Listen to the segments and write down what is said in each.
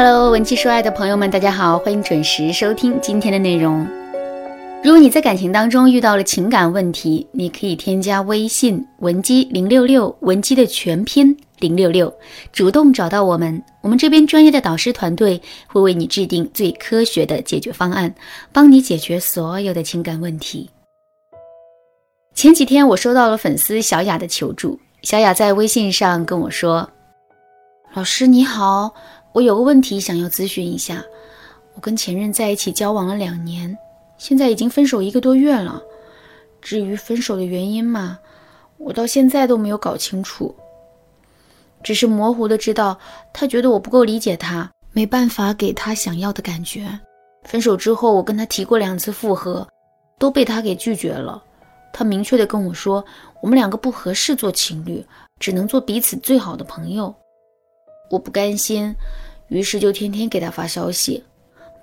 Hello，文姬说爱的朋友们，大家好，欢迎准时收听今天的内容。如果你在感情当中遇到了情感问题，你可以添加微信文姬零六六，文姬的全拼零六六，主动找到我们，我们这边专业的导师团队会为你制定最科学的解决方案，帮你解决所有的情感问题。前几天我收到了粉丝小雅的求助，小雅在微信上跟我说：“老师你好，我有个问题想要咨询一下，我跟前任在一起交往了两年。”现在已经分手一个多月了，至于分手的原因嘛，我到现在都没有搞清楚，只是模糊的知道他觉得我不够理解他，没办法给他想要的感觉。分手之后，我跟他提过两次复合，都被他给拒绝了。他明确的跟我说，我们两个不合适做情侣，只能做彼此最好的朋友。我不甘心，于是就天天给他发消息。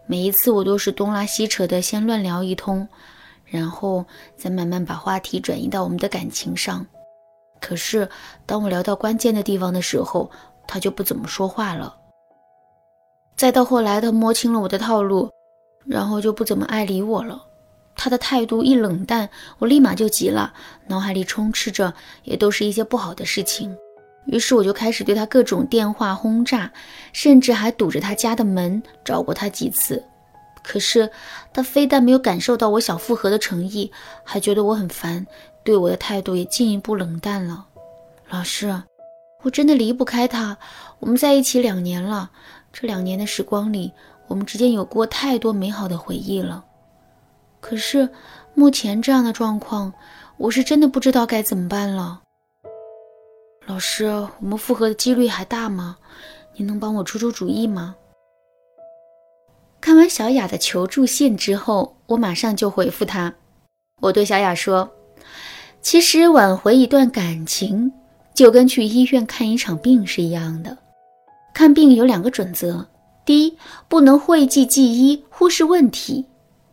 每一次我都是东拉西扯的，先乱聊一通，然后再慢慢把话题转移到我们的感情上。可是当我聊到关键的地方的时候，他就不怎么说话了。再到后来，他摸清了我的套路，然后就不怎么爱理我了。他的态度一冷淡，我立马就急了，脑海里充斥着也都是一些不好的事情。于是我就开始对他各种电话轰炸，甚至还堵着他家的门找过他几次。可是他非但没有感受到我想复合的诚意，还觉得我很烦，对我的态度也进一步冷淡了。老师，我真的离不开他。我们在一起两年了，这两年的时光里，我们之间有过太多美好的回忆了。可是目前这样的状况，我是真的不知道该怎么办了。老师，我们复合的几率还大吗？您能帮我出出主意吗？看完小雅的求助信之后，我马上就回复她。我对小雅说：“其实挽回一段感情，就跟去医院看一场病是一样的。看病有两个准则：第一，不能讳疾忌医，忽视问题。”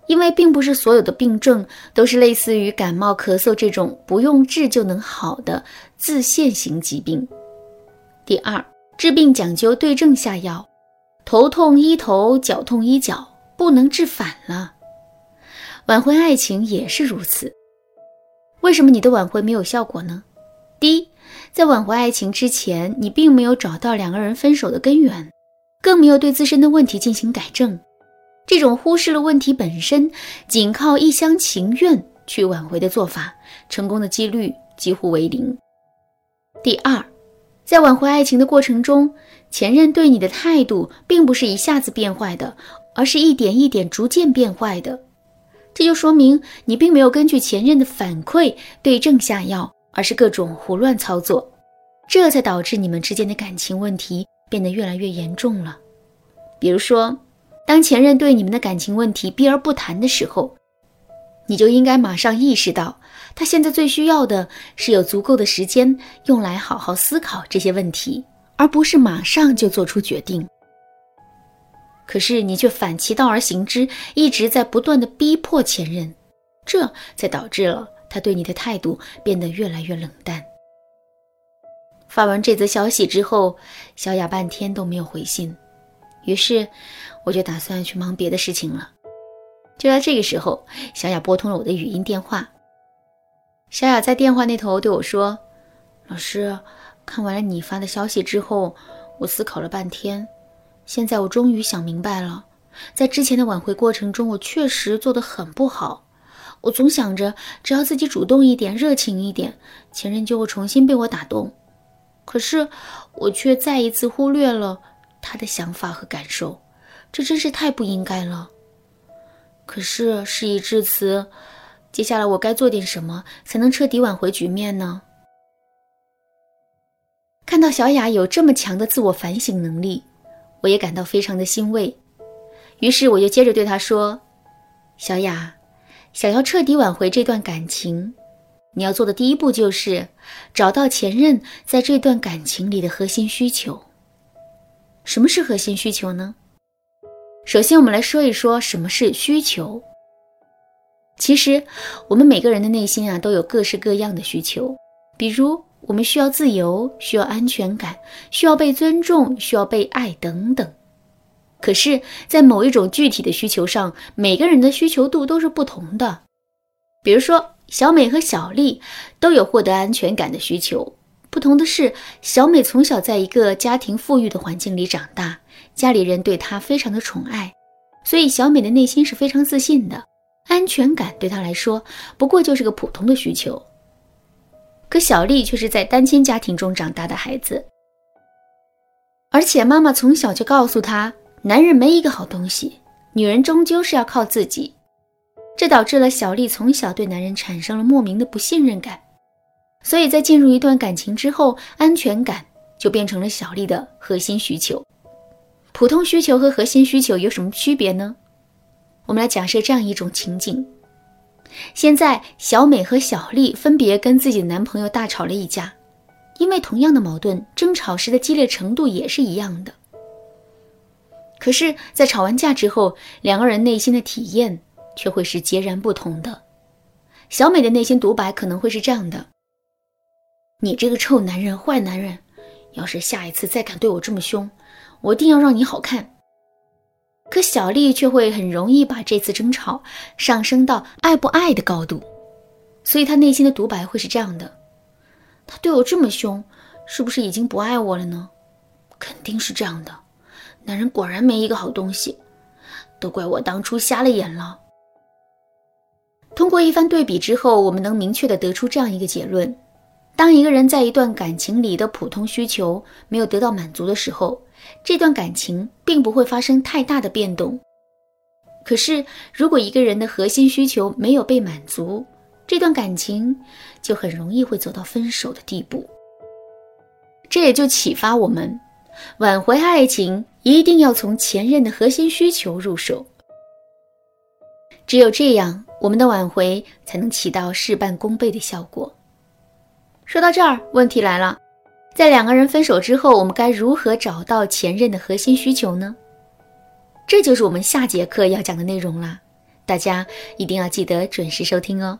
因为并不是所有的病症都是类似于感冒、咳嗽这种不用治就能好的自限型疾病。第二，治病讲究对症下药，头痛医头，脚痛医脚，不能治反了。挽回爱情也是如此。为什么你的挽回没有效果呢？第一，在挽回爱情之前，你并没有找到两个人分手的根源，更没有对自身的问题进行改正。这种忽视了问题本身，仅靠一厢情愿去挽回的做法，成功的几率几乎为零。第二，在挽回爱情的过程中，前任对你的态度并不是一下子变坏的，而是一点一点逐渐变坏的。这就说明你并没有根据前任的反馈对症下药，而是各种胡乱操作，这才导致你们之间的感情问题变得越来越严重了。比如说。当前任对你们的感情问题避而不谈的时候，你就应该马上意识到，他现在最需要的是有足够的时间用来好好思考这些问题，而不是马上就做出决定。可是你却反其道而行之，一直在不断的逼迫前任，这才导致了他对你的态度变得越来越冷淡。发完这则消息之后，小雅半天都没有回信，于是。我就打算去忙别的事情了。就在这个时候，小雅拨通了我的语音电话。小雅在电话那头对我说：“老师，看完了你发的消息之后，我思考了半天，现在我终于想明白了。在之前的挽回过程中，我确实做得很不好。我总想着，只要自己主动一点、热情一点，前任就会重新被我打动。可是，我却再一次忽略了他的想法和感受。”这真是太不应该了。可是事已至此，接下来我该做点什么才能彻底挽回局面呢？看到小雅有这么强的自我反省能力，我也感到非常的欣慰。于是我就接着对她说：“小雅，想要彻底挽回这段感情，你要做的第一步就是找到前任在这段感情里的核心需求。什么是核心需求呢？”首先，我们来说一说什么是需求。其实，我们每个人的内心啊，都有各式各样的需求。比如，我们需要自由，需要安全感，需要被尊重，需要被爱等等。可是，在某一种具体的需求上，每个人的需求度都是不同的。比如说，小美和小丽都有获得安全感的需求。不同的是，小美从小在一个家庭富裕的环境里长大，家里人对她非常的宠爱，所以小美的内心是非常自信的。安全感对她来说，不过就是个普通的需求。可小丽却是在单亲家庭中长大的孩子，而且妈妈从小就告诉她。男人没一个好东西，女人终究是要靠自己，这导致了小丽从小对男人产生了莫名的不信任感，所以在进入一段感情之后，安全感就变成了小丽的核心需求。普通需求和核心需求有什么区别呢？我们来假设这样一种情景：现在小美和小丽分别跟自己的男朋友大吵了一架，因为同样的矛盾，争吵时的激烈程度也是一样的。可是，在吵完架之后，两个人内心的体验却会是截然不同的。小美的内心独白可能会是这样的：“你这个臭男人，坏男人，要是下一次再敢对我这么凶，我一定要让你好看。”可小丽却会很容易把这次争吵上升到爱不爱的高度，所以她内心的独白会是这样的：“他对我这么凶，是不是已经不爱我了呢？肯定是这样的。”男人果然没一个好东西，都怪我当初瞎了眼了。通过一番对比之后，我们能明确的得出这样一个结论：当一个人在一段感情里的普通需求没有得到满足的时候，这段感情并不会发生太大的变动。可是，如果一个人的核心需求没有被满足，这段感情就很容易会走到分手的地步。这也就启发我们。挽回爱情一定要从前任的核心需求入手，只有这样，我们的挽回才能起到事半功倍的效果。说到这儿，问题来了，在两个人分手之后，我们该如何找到前任的核心需求呢？这就是我们下节课要讲的内容啦，大家一定要记得准时收听哦。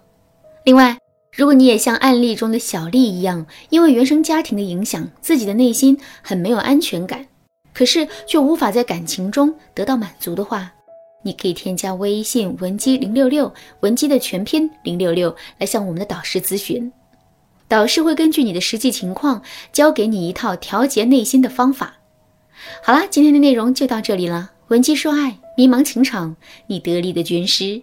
另外，如果你也像案例中的小丽一样，因为原生家庭的影响，自己的内心很没有安全感，可是却无法在感情中得到满足的话，你可以添加微信文姬零六六，文姬的全拼零六六，来向我们的导师咨询。导师会根据你的实际情况，教给你一套调节内心的方法。好啦，今天的内容就到这里了。文姬说爱，迷茫情场，你得力的军师。